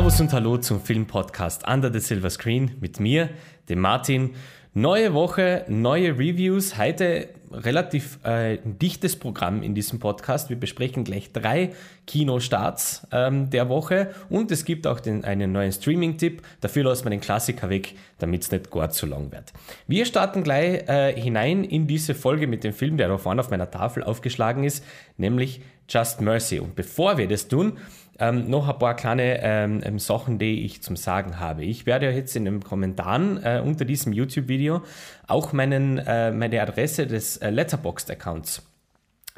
Servus und Hallo zum Filmpodcast Under the Silver Screen mit mir, dem Martin. Neue Woche, neue Reviews. Heute relativ äh, dichtes Programm in diesem Podcast. Wir besprechen gleich drei Kinostarts ähm, der Woche und es gibt auch den, einen neuen Streaming-Tipp. Dafür lassen wir den Klassiker weg, damit es nicht gar zu lang wird. Wir starten gleich äh, hinein in diese Folge mit dem Film, der da vorne auf meiner Tafel aufgeschlagen ist, nämlich Just Mercy. Und bevor wir das tun, ähm, noch ein paar kleine ähm, ähm, Sachen, die ich zum Sagen habe. Ich werde jetzt in den Kommentaren äh, unter diesem YouTube-Video auch meinen, äh, meine Adresse des äh, Letterboxd-Accounts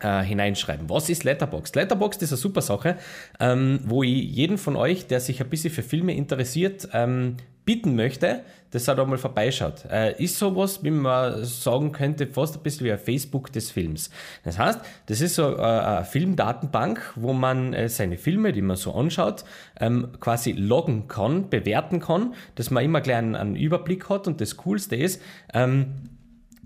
äh, hineinschreiben. Was ist Letterboxd? Letterboxd ist eine super Sache, ähm, wo ich jeden von euch, der sich ein bisschen für Filme interessiert, ähm, bitten möchte, dass er da mal vorbeischaut. Äh, ist sowas, wie man sagen könnte, fast ein bisschen wie ein Facebook des Films. Das heißt, das ist so äh, eine Filmdatenbank, wo man äh, seine Filme, die man so anschaut, ähm, quasi loggen kann, bewerten kann, dass man immer gleich einen, einen Überblick hat und das Coolste ist, ähm,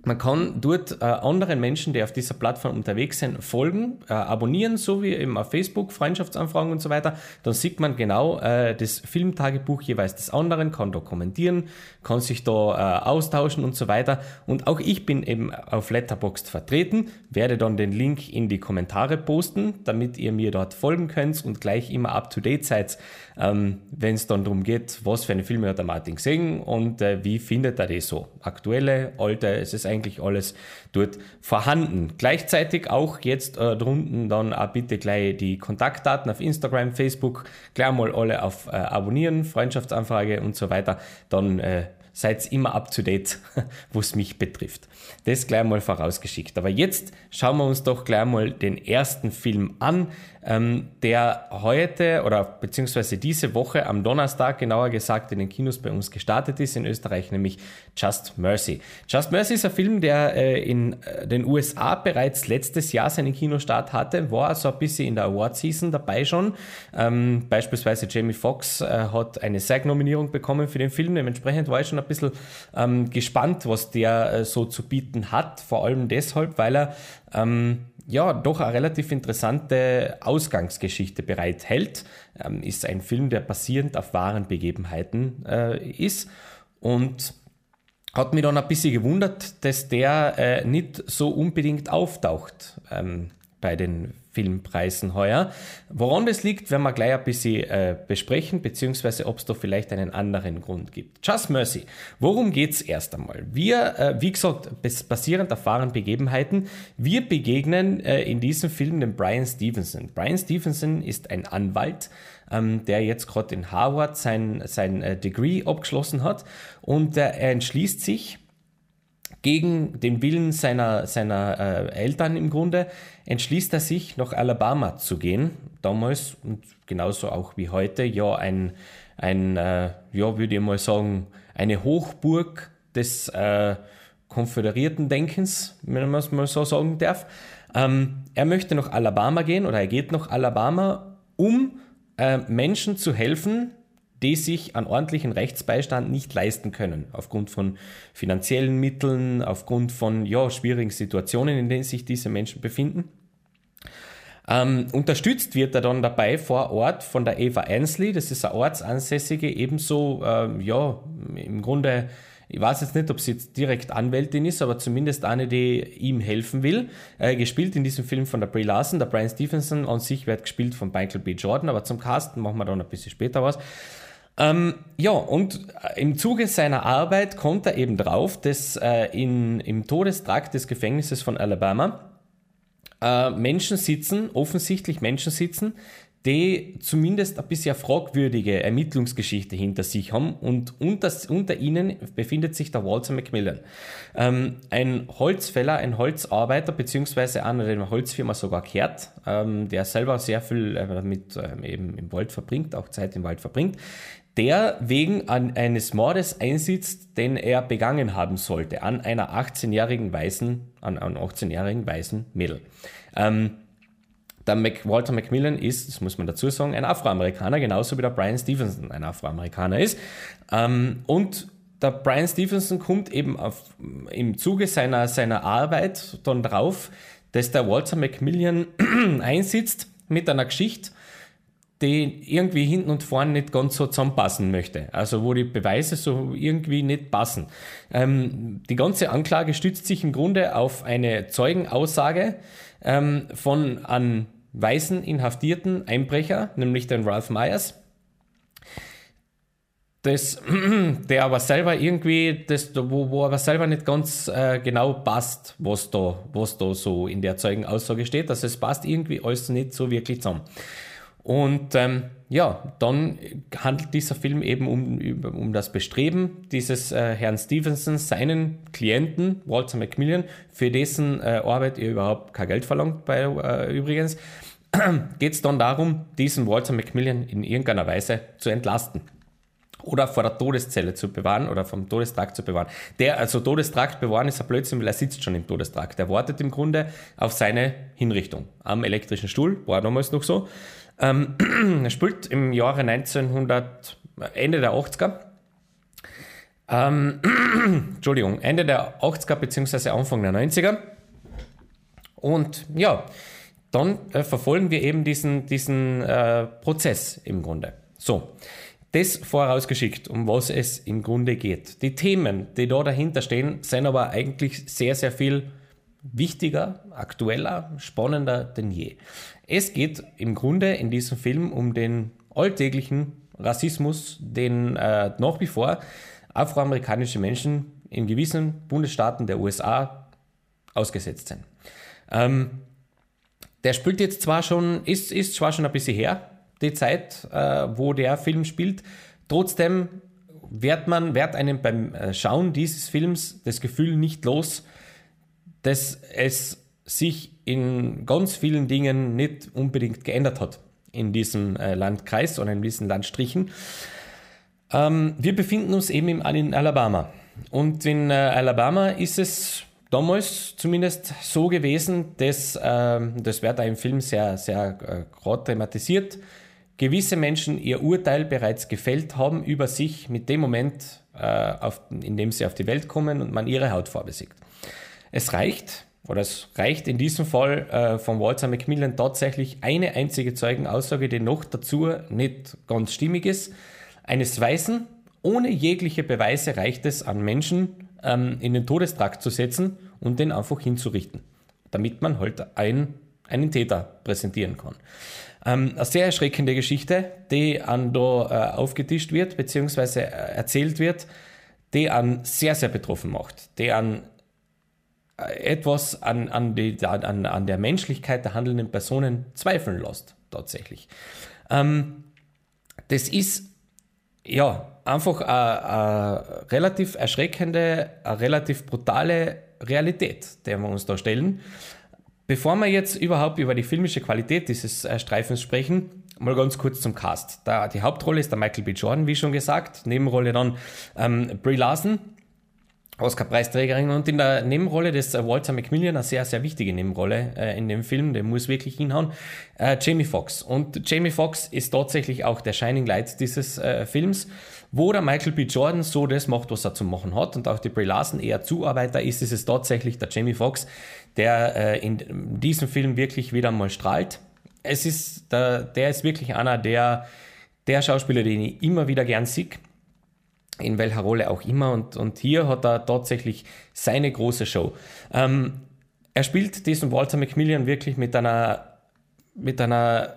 man kann dort äh, anderen Menschen, die auf dieser Plattform unterwegs sind, folgen, äh, abonnieren, so wie eben auf Facebook, Freundschaftsanfragen und so weiter. Dann sieht man genau äh, das Filmtagebuch jeweils des anderen, kann da kommentieren, kann sich da austauschen und so weiter. Und auch ich bin eben auf Letterboxd vertreten, werde dann den Link in die Kommentare posten, damit ihr mir dort folgen könnt und gleich immer up to date seid, ähm, wenn es dann darum geht, was für eine Filme hat der Martin gesehen und wie findet er die so. Aktuelle, alte, es ist eigentlich alles dort vorhanden. Gleichzeitig auch jetzt äh, drunten dann auch bitte gleich die Kontaktdaten auf Instagram, Facebook, gleich mal alle auf äh, Abonnieren, Freundschaftsanfrage und so weiter. Dann äh, seid immer up to date, was mich betrifft. Das gleich mal vorausgeschickt. Aber jetzt schauen wir uns doch gleich mal den ersten Film an, ähm, der heute oder beziehungsweise diese Woche am Donnerstag genauer gesagt in den Kinos bei uns gestartet ist in Österreich, nämlich Just Mercy. Just Mercy ist ein Film, der äh, in äh, den USA bereits letztes Jahr seinen Kinostart hatte, war so ein bisschen in der Award-Season dabei schon. Ähm, beispielsweise Jamie Foxx äh, hat eine SAG-Nominierung bekommen für den Film, dementsprechend war ich schon ein bisschen ähm, gespannt, was der äh, so zu bieten hat, vor allem deshalb, weil er ähm, ja doch eine relativ interessante Ausgangsgeschichte bereithält. Ähm, ist ein Film, der basierend auf wahren Begebenheiten äh, ist und hat mich dann ein bisschen gewundert, dass der äh, nicht so unbedingt auftaucht ähm, bei den Filmpreisen heuer. Woran das liegt, werden wir gleich ein bisschen äh, besprechen, beziehungsweise ob es da vielleicht einen anderen Grund gibt. Just Mercy. Worum geht es erst einmal? Wir, äh, wie gesagt, basierend auf wahren Begebenheiten, wir begegnen äh, in diesem Film dem Brian Stevenson. Brian Stevenson ist ein Anwalt, ähm, der jetzt gerade in Harvard sein, sein äh, Degree abgeschlossen hat und er entschließt sich, gegen den Willen seiner, seiner äh, Eltern im Grunde, entschließt er sich, nach Alabama zu gehen. Damals und genauso auch wie heute, ja, ein, ein äh, ja, würde ich mal sagen, eine Hochburg des äh, konföderierten Denkens, wenn man es mal so sagen darf. Ähm, er möchte nach Alabama gehen oder er geht nach Alabama, um äh, Menschen zu helfen, die sich einen ordentlichen Rechtsbeistand nicht leisten können, aufgrund von finanziellen Mitteln, aufgrund von ja, schwierigen Situationen, in denen sich diese Menschen befinden. Ähm, unterstützt wird er dann dabei vor Ort von der Eva Ainsley, das ist eine Ortsansässige, ebenso, ähm, ja, im Grunde, ich weiß jetzt nicht, ob sie jetzt direkt Anwältin ist, aber zumindest eine, die ihm helfen will. Äh, gespielt in diesem Film von der Brie Larson, der Brian Stevenson an sich wird gespielt von Michael B. Jordan, aber zum Casten machen wir dann ein bisschen später was. Ähm, ja, und äh, im Zuge seiner Arbeit kommt er eben drauf, dass äh, in, im Todestrakt des Gefängnisses von Alabama äh, Menschen sitzen, offensichtlich Menschen sitzen, die zumindest ein bisschen fragwürdige Ermittlungsgeschichte hinter sich haben und unter, unter ihnen befindet sich der Walter Macmillan. Ähm, ein Holzfäller, ein Holzarbeiter, beziehungsweise einer, der in der Holzfirma sogar kehrt, ähm, der selber sehr viel äh, mit ähm, eben im Wald verbringt, auch Zeit im Wald verbringt, der wegen an eines Mordes einsitzt, den er begangen haben sollte, an einer 18-jährigen weißen, an einem 18-jährigen weißen Mädel. Ähm, der Mac Walter Macmillan ist, das muss man dazu sagen, ein Afroamerikaner, genauso wie der Brian Stevenson ein Afroamerikaner ist. Ähm, und der Brian Stevenson kommt eben auf, im Zuge seiner, seiner Arbeit dann drauf, dass der Walter Macmillan einsitzt mit einer Geschichte, die irgendwie hinten und vorne nicht ganz so zusammenpassen möchte. Also wo die Beweise so irgendwie nicht passen. Ähm, die ganze Anklage stützt sich im Grunde auf eine Zeugenaussage ähm, von einem weißen inhaftierten Einbrecher, nämlich den Ralph Myers. Das, der aber selber irgendwie, das, wo, wo aber selber nicht ganz äh, genau passt, was da, was da so in der Zeugenaussage steht. Also es passt irgendwie alles nicht so wirklich zusammen. Und ähm, ja, dann handelt dieser Film eben um, um das Bestreben dieses äh, Herrn Stevenson, seinen Klienten, Walter Macmillan, für dessen äh, Arbeit er überhaupt kein Geld verlangt, bei, äh, übrigens, geht es dann darum, diesen Walter Macmillan in irgendeiner Weise zu entlasten oder vor der Todeszelle zu bewahren oder vom Todestrakt zu bewahren. Der, also Todestrakt bewahren ist ein Blödsinn, weil er sitzt schon im Todestrakt. Er wartet im Grunde auf seine Hinrichtung am elektrischen Stuhl, war damals noch so. Ähm, er spielt im Jahre 1900, Ende der 80er. Ähm, Entschuldigung, Ende der 80er bzw. Anfang der 90er. Und ja, dann äh, verfolgen wir eben diesen, diesen äh, Prozess im Grunde. So, das vorausgeschickt, um was es im Grunde geht. Die Themen, die da dahinter stehen, sind aber eigentlich sehr, sehr viel wichtiger, aktueller, spannender denn je. Es geht im Grunde in diesem Film um den alltäglichen Rassismus, den äh, nach wie vor afroamerikanische Menschen in gewissen Bundesstaaten der USA ausgesetzt sind. Ähm, der spielt jetzt zwar schon, ist, ist zwar schon ein bisschen her, die Zeit, äh, wo der Film spielt, trotzdem wird man, wird einem beim äh, Schauen dieses Films das Gefühl nicht los, dass es sich in ganz vielen Dingen nicht unbedingt geändert hat in diesem äh, Landkreis oder in diesen Landstrichen. Ähm, wir befinden uns eben im, in Alabama. Und in äh, Alabama ist es damals zumindest so gewesen, dass, äh, das wird da im Film sehr, sehr äh, gerade thematisiert, gewisse Menschen ihr Urteil bereits gefällt haben über sich mit dem Moment, äh, auf, in dem sie auf die Welt kommen und man ihre Hautfarbe sieht. Es reicht, oder es reicht in diesem Fall äh, von Walter Macmillan tatsächlich eine einzige Zeugenaussage, die noch dazu nicht ganz stimmig ist, eines Weißen. Ohne jegliche Beweise reicht es an Menschen ähm, in den Todestrakt zu setzen und den einfach hinzurichten, damit man halt ein, einen Täter präsentieren kann. Ähm, eine sehr erschreckende Geschichte, die an da äh, aufgetischt wird, beziehungsweise äh, erzählt wird, die an sehr, sehr betroffen macht, die an etwas an, an, die, an, an der Menschlichkeit der handelnden Personen zweifeln lässt, tatsächlich. Ähm, das ist ja einfach eine, eine relativ erschreckende, eine relativ brutale Realität, der wir uns da stellen. Bevor wir jetzt überhaupt über die filmische Qualität dieses äh, Streifens sprechen, mal ganz kurz zum Cast. Da, die Hauptrolle ist der Michael B. Jordan, wie schon gesagt. Nebenrolle dann ähm, Brie Larson, Oscar-Preisträgerin und in der Nebenrolle des äh, Walter Macmillan, eine sehr, sehr wichtige Nebenrolle äh, in dem Film, der muss wirklich hinhauen, äh, Jamie Foxx. Und Jamie Foxx ist tatsächlich auch der Shining Light dieses äh, Films, wo der Michael B. Jordan so das macht, was er zu machen hat und auch die Brie Larson eher Zuarbeiter ist, ist es tatsächlich der Jamie Foxx, der äh, in diesem Film wirklich wieder mal strahlt. Es ist, der, der ist wirklich einer der, der Schauspieler, den ich immer wieder gern sehe in welcher Rolle auch immer. Und, und hier hat er tatsächlich seine große Show. Ähm, er spielt diesen Walter Macmillan wirklich mit einer, mit einer,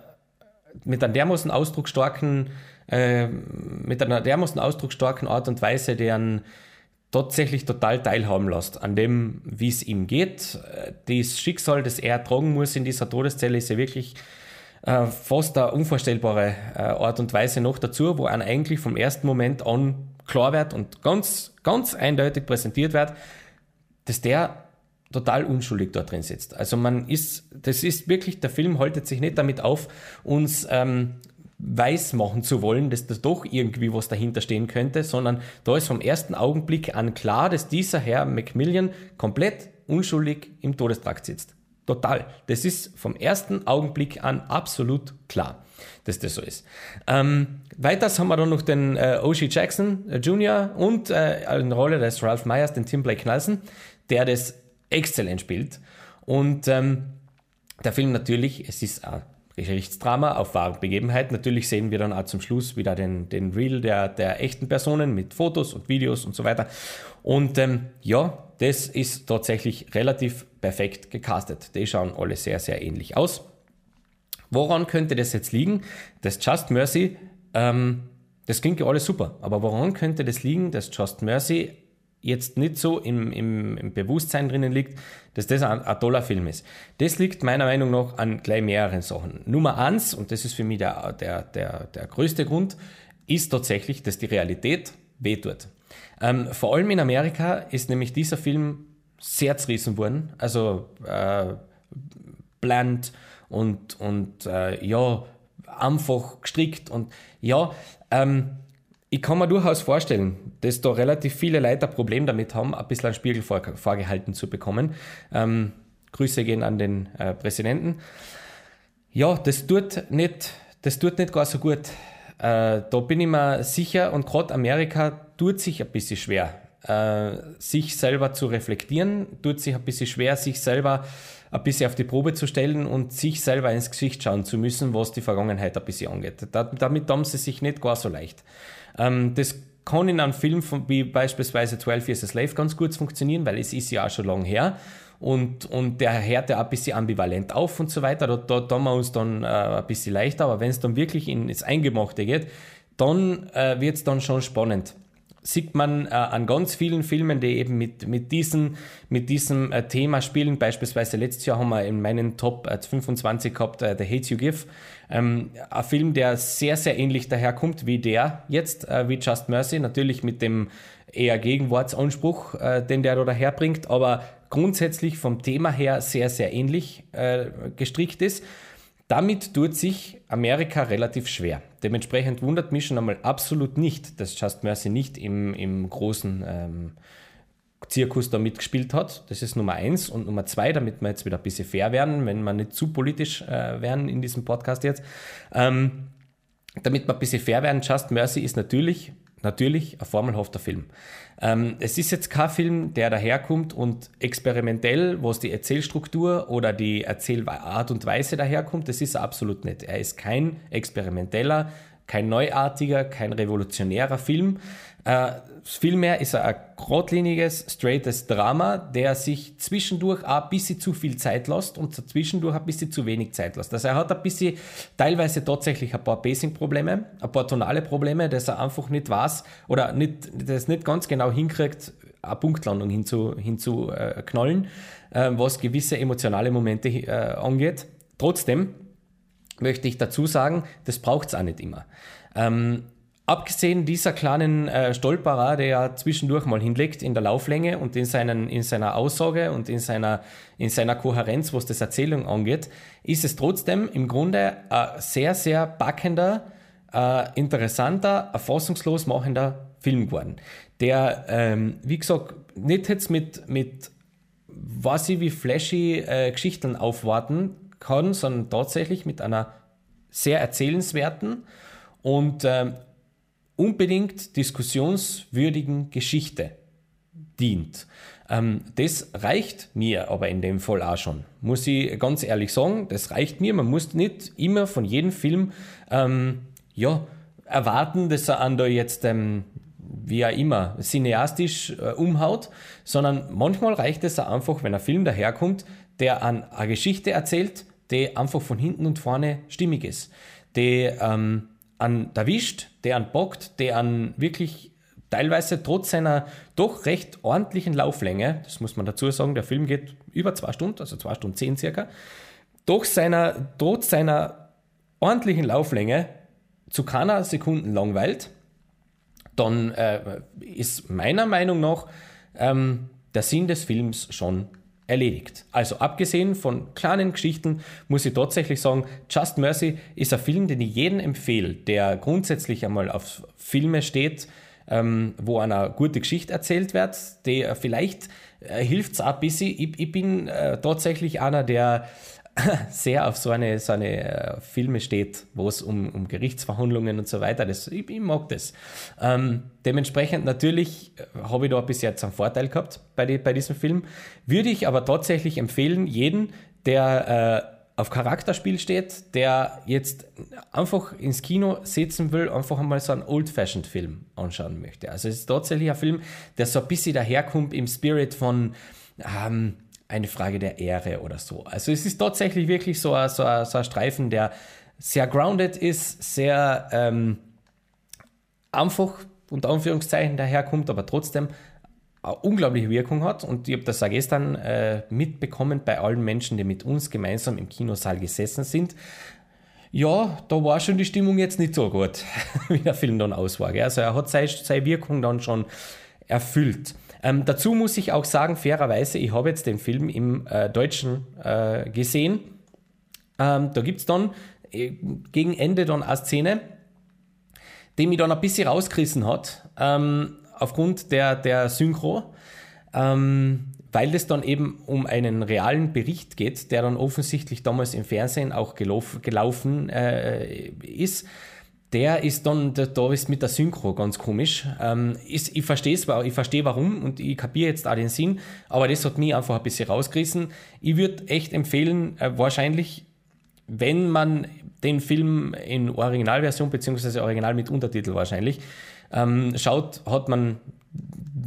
mit einer dermaßen ausdrucksstarken, äh, mit einer dermaßen ausdrucksstarken Art und Weise, deren tatsächlich total teilhaben lässt an dem, wie es ihm geht. Das Schicksal, das er tragen muss in dieser Todeszelle, ist ja wirklich äh, fast eine unvorstellbare äh, Art und Weise noch dazu, wo er eigentlich vom ersten Moment an klar wird und ganz, ganz eindeutig präsentiert wird, dass der total unschuldig dort drin sitzt. Also man ist, das ist wirklich, der Film haltet sich nicht damit auf, uns ähm, weiß machen zu wollen, dass da doch irgendwie was dahinter stehen könnte, sondern da ist vom ersten Augenblick an klar, dass dieser Herr Macmillan komplett unschuldig im Todestrakt sitzt. Total. Das ist vom ersten Augenblick an absolut klar dass das so ist. Ähm, weiters haben wir dann noch den äh, O.G. Jackson äh, Jr. und äh, in Rolle des Ralph Myers, den Tim Blake Nelson, der das exzellent spielt. Und ähm, der Film natürlich, es ist ein Gerichtsdrama auf wahre Begebenheit. Natürlich sehen wir dann auch zum Schluss wieder den, den Reel der, der echten Personen mit Fotos und Videos und so weiter. Und ähm, ja, das ist tatsächlich relativ perfekt gecastet. Die schauen alle sehr, sehr ähnlich aus. Woran könnte das jetzt liegen? Das Just Mercy, ähm, das klingt ja alles super, aber woran könnte das liegen, dass Just Mercy jetzt nicht so im, im, im Bewusstsein drinnen liegt, dass das ein, ein, toller Film ist. Das liegt meiner Meinung nach an gleich mehreren Sachen. Nummer eins, und das ist für mich der, der, der, der größte Grund, ist tatsächlich, dass die Realität wehtut. Ähm, vor allem in Amerika ist nämlich dieser Film sehr zerrissen worden. Also äh, bland und, und äh, ja, einfach gestrickt und ja, ähm, ich kann mir durchaus vorstellen, dass da relativ viele Leute ein Problem damit haben, ein bisschen einen Spiegel vor, vorgehalten zu bekommen. Ähm, Grüße gehen an den äh, Präsidenten. Ja, das tut nicht, das tut nicht gar so gut. Äh, da bin ich mir sicher und gerade Amerika tut sich ein bisschen schwer, äh, sich selber zu reflektieren, tut sich ein bisschen schwer, sich selber ein bisschen auf die Probe zu stellen und sich selber ins Gesicht schauen zu müssen, was die Vergangenheit ein bisschen angeht. Da, damit haben sie sich nicht gar so leicht. Ähm, das kann in einem Film von, wie beispielsweise 12 Years a Slave ganz gut funktionieren, weil es ist ja auch schon lange her. Und, und der hört ja ein bisschen ambivalent auf und so weiter. Da, da tun wir uns dann äh, ein bisschen leichter, aber wenn es dann wirklich ins Eingemachte geht, dann äh, wird es dann schon spannend sieht man äh, an ganz vielen Filmen, die eben mit, mit, diesen, mit diesem äh, Thema spielen. Beispielsweise letztes Jahr haben wir in meinen Top äh, 25 gehabt, äh, The Hate You Give. Ähm, ein Film, der sehr, sehr ähnlich daherkommt wie der jetzt, äh, wie Just Mercy. Natürlich mit dem eher Gegenwartsanspruch, äh, den der da daherbringt, aber grundsätzlich vom Thema her sehr, sehr ähnlich gestrickt ist. Damit tut sich Amerika relativ schwer. Dementsprechend wundert mich schon einmal absolut nicht, dass Just Mercy nicht im, im großen ähm, Zirkus da mitgespielt hat. Das ist Nummer eins. Und Nummer zwei, damit wir jetzt wieder ein bisschen fair werden, wenn wir nicht zu politisch äh, werden in diesem Podcast jetzt. Ähm, damit wir ein bisschen fair werden, Just Mercy ist natürlich natürlich ein formelhafter Film. Ähm, es ist jetzt kein Film, der daherkommt und experimentell, was die Erzählstruktur oder die Erzählart und Weise daherkommt, das ist er absolut nicht. Er ist kein experimenteller, kein neuartiger, kein revolutionärer Film. Äh, vielmehr ist er ein geradliniges, straightes Drama, der sich zwischendurch auch ein bisschen zu viel Zeit lässt und zwischendurch ein bisschen zu wenig Zeit lässt. Also er hat ein bisschen teilweise tatsächlich ein paar Pacing-Probleme, ein paar tonale Probleme, dass er einfach nicht weiß oder nicht, das nicht ganz genau hinkriegt, eine Punktlandung hinzuknallen, hinzu, äh, äh, was gewisse emotionale Momente äh, angeht. Trotzdem möchte ich dazu sagen, das braucht es auch nicht immer. Ähm, abgesehen dieser kleinen äh, Stolperer, der ja zwischendurch mal hinlegt in der Lauflänge und in, seinen, in seiner Aussage und in seiner, in seiner Kohärenz, was das Erzählung angeht, ist es trotzdem im Grunde ein sehr, sehr packender, äh, interessanter, erfassungslos machender Film geworden. Der, ähm, wie gesagt, nicht jetzt mit, mit was ich wie flashy äh, Geschichten aufwarten kann, sondern tatsächlich mit einer sehr erzählenswerten und ähm, unbedingt diskussionswürdigen Geschichte dient. Ähm, das reicht mir aber in dem Fall auch schon, muss ich ganz ehrlich sagen. Das reicht mir. Man muss nicht immer von jedem Film ähm, ja, erwarten, dass er an da jetzt ähm, wie auch immer, cineastisch äh, umhaut, sondern manchmal reicht es auch einfach, wenn ein Film daherkommt, der an eine Geschichte erzählt, der einfach von hinten und vorne stimmig ist, der ähm, an erwischt, der an bockt, der an wirklich teilweise trotz seiner doch recht ordentlichen Lauflänge, das muss man dazu sagen, der Film geht über zwei Stunden, also zwei Stunden zehn circa, doch seiner, trotz seiner ordentlichen Lauflänge zu keiner Sekunde langweilt, dann äh, ist meiner Meinung nach ähm, der Sinn des Films schon erledigt. Also abgesehen von kleinen Geschichten muss ich tatsächlich sagen, Just Mercy ist ein Film, den ich jedem empfehle, der grundsätzlich einmal auf Filme steht, ähm, wo eine gute Geschichte erzählt wird, die äh, vielleicht äh, hilft es auch ein bisschen. Ich, ich bin äh, tatsächlich einer, der sehr auf so eine, so eine äh, Filme steht, wo es um, um Gerichtsverhandlungen und so weiter. Das, ich, ich mag das. Ähm, dementsprechend natürlich äh, habe ich da bis jetzt einen Vorteil gehabt bei, die, bei diesem Film. Würde ich aber tatsächlich empfehlen, jeden, der äh, auf Charakterspiel steht, der jetzt einfach ins Kino sitzen will, einfach einmal so einen Old-Fashioned-Film anschauen möchte. Also es ist tatsächlich ein Film, der so ein bisschen daherkommt im Spirit von ähm, eine Frage der Ehre oder so. Also es ist tatsächlich wirklich so ein, so ein, so ein Streifen, der sehr grounded ist, sehr ähm, einfach unter Anführungszeichen daherkommt, aber trotzdem eine unglaubliche Wirkung hat. Und ich habe das auch gestern äh, mitbekommen bei allen Menschen, die mit uns gemeinsam im Kinosaal gesessen sind. Ja, da war schon die Stimmung jetzt nicht so gut, wie der Film dann aus war. Also er hat seine, seine Wirkung dann schon erfüllt. Ähm, dazu muss ich auch sagen, fairerweise, ich habe jetzt den Film im äh, Deutschen äh, gesehen. Ähm, da gibt es dann äh, gegen Ende dann eine Szene, die mich dann ein bisschen rausgerissen hat. Ähm, aufgrund der, der Synchro, ähm, weil es dann eben um einen realen Bericht geht, der dann offensichtlich damals im Fernsehen auch gelauf, gelaufen äh, ist. Der ist dann, da, da ist mit der Synchro ganz komisch. Ähm, ist, ich verstehe es, ich verstehe warum und ich kapiere jetzt auch den Sinn, aber das hat mich einfach ein bisschen rausgerissen. Ich würde echt empfehlen, äh, wahrscheinlich, wenn man den Film in Originalversion beziehungsweise Original mit Untertitel wahrscheinlich ähm, schaut, hat man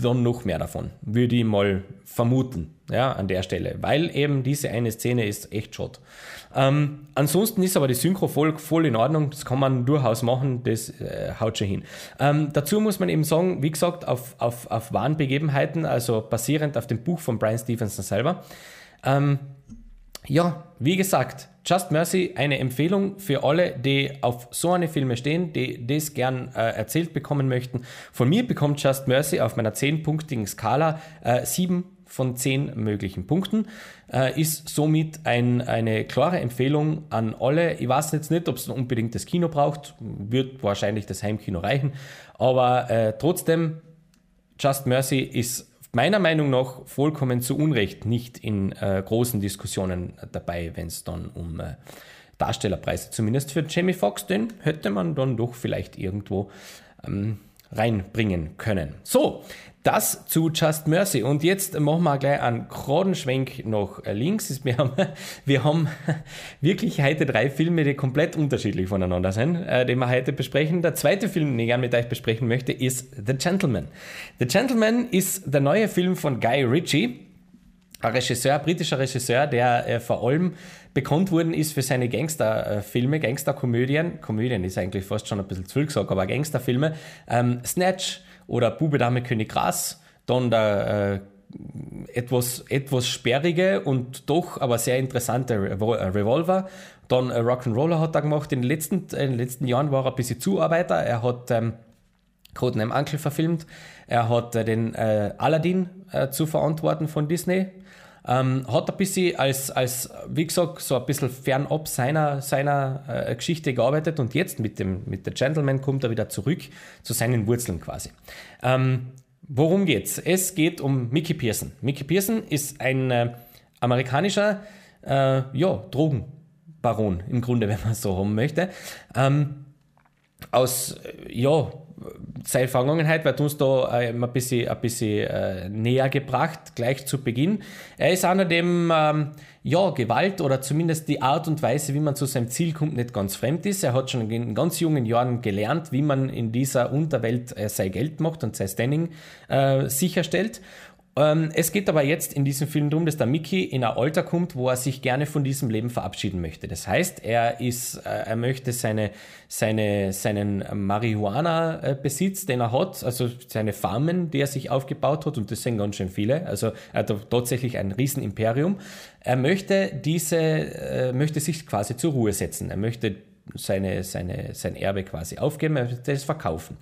dann noch mehr davon, würde ich mal vermuten, ja, an der Stelle, weil eben diese eine Szene ist echt schott. Ähm, ansonsten ist aber die Synchro voll, voll in Ordnung, das kann man durchaus machen, das äh, haut schon hin. Ähm, dazu muss man eben sagen, wie gesagt, auf, auf, auf wahren Begebenheiten, also basierend auf dem Buch von Brian Stevenson selber. Ähm, ja, wie gesagt, Just Mercy, eine Empfehlung für alle, die auf so eine Filme stehen, die das gern äh, erzählt bekommen möchten. Von mir bekommt Just Mercy auf meiner 10-punktigen Skala äh, 7 von 10 möglichen Punkten. Äh, ist somit ein, eine klare Empfehlung an alle. Ich weiß jetzt nicht, ob es unbedingt das Kino braucht, wird wahrscheinlich das Heimkino reichen, aber äh, trotzdem, Just Mercy ist meiner Meinung nach vollkommen zu Unrecht nicht in äh, großen Diskussionen dabei, wenn es dann um äh, Darstellerpreise, zumindest für Jamie Foxx, den hätte man dann doch vielleicht irgendwo ähm, reinbringen können. So, das zu Just Mercy. Und jetzt machen wir gleich einen geraden Schwenk nach links. Wir haben, wir haben wirklich heute drei Filme, die komplett unterschiedlich voneinander sind, äh, die wir heute besprechen. Der zweite Film, den ich gerne mit euch besprechen möchte, ist The Gentleman. The Gentleman ist der neue Film von Guy Ritchie, ein Regisseur, ein britischer Regisseur, der äh, vor allem bekannt worden ist für seine Gangsterfilme, Gangsterkomödien. Komödien ist eigentlich fast schon ein bisschen zu gesagt, aber Gangsterfilme. Ähm, Snatch, oder Bube, Dame, König, Gras, dann der äh, etwas, etwas sperrige und doch aber sehr interessante Revol äh, Revolver. Dann äh, Rock'n'Roller hat er gemacht. In den, letzten, in den letzten Jahren war er ein bisschen Zuarbeiter. Er hat ähm, Codename Uncle verfilmt. Er hat äh, den äh, Aladdin äh, zu verantworten von Disney. Ähm, hat ein bisschen als, als, wie gesagt, so ein bisschen fernab seiner, seiner äh, Geschichte gearbeitet und jetzt mit dem mit The Gentleman kommt er wieder zurück zu seinen Wurzeln quasi. Ähm, worum geht's? Es geht um Mickey Pearson. Mickey Pearson ist ein äh, amerikanischer äh, ja, Drogenbaron, im Grunde, wenn man so haben möchte. Ähm, aus äh, ja, seine Vergangenheit wird uns da äh, ein bisschen, ein bisschen äh, näher gebracht, gleich zu Beginn. Er ist einer, dem ähm, ja, Gewalt oder zumindest die Art und Weise, wie man zu seinem Ziel kommt, nicht ganz fremd ist. Er hat schon in ganz jungen Jahren gelernt, wie man in dieser Unterwelt äh, sein Geld macht und sein Standing sicherstellt. Ähm, es geht aber jetzt in diesem Film darum, dass der Mickey in ein Alter kommt, wo er sich gerne von diesem Leben verabschieden möchte. Das heißt, er ist, äh, er möchte seine, seine, seinen Marihuana-Besitz, den er hat, also seine Farmen, die er sich aufgebaut hat, und das sind ganz schön viele, also er hat tatsächlich ein Riesenimperium. Er möchte diese, äh, möchte sich quasi zur Ruhe setzen. Er möchte seine, seine, sein Erbe quasi aufgeben, er wird es verkaufen.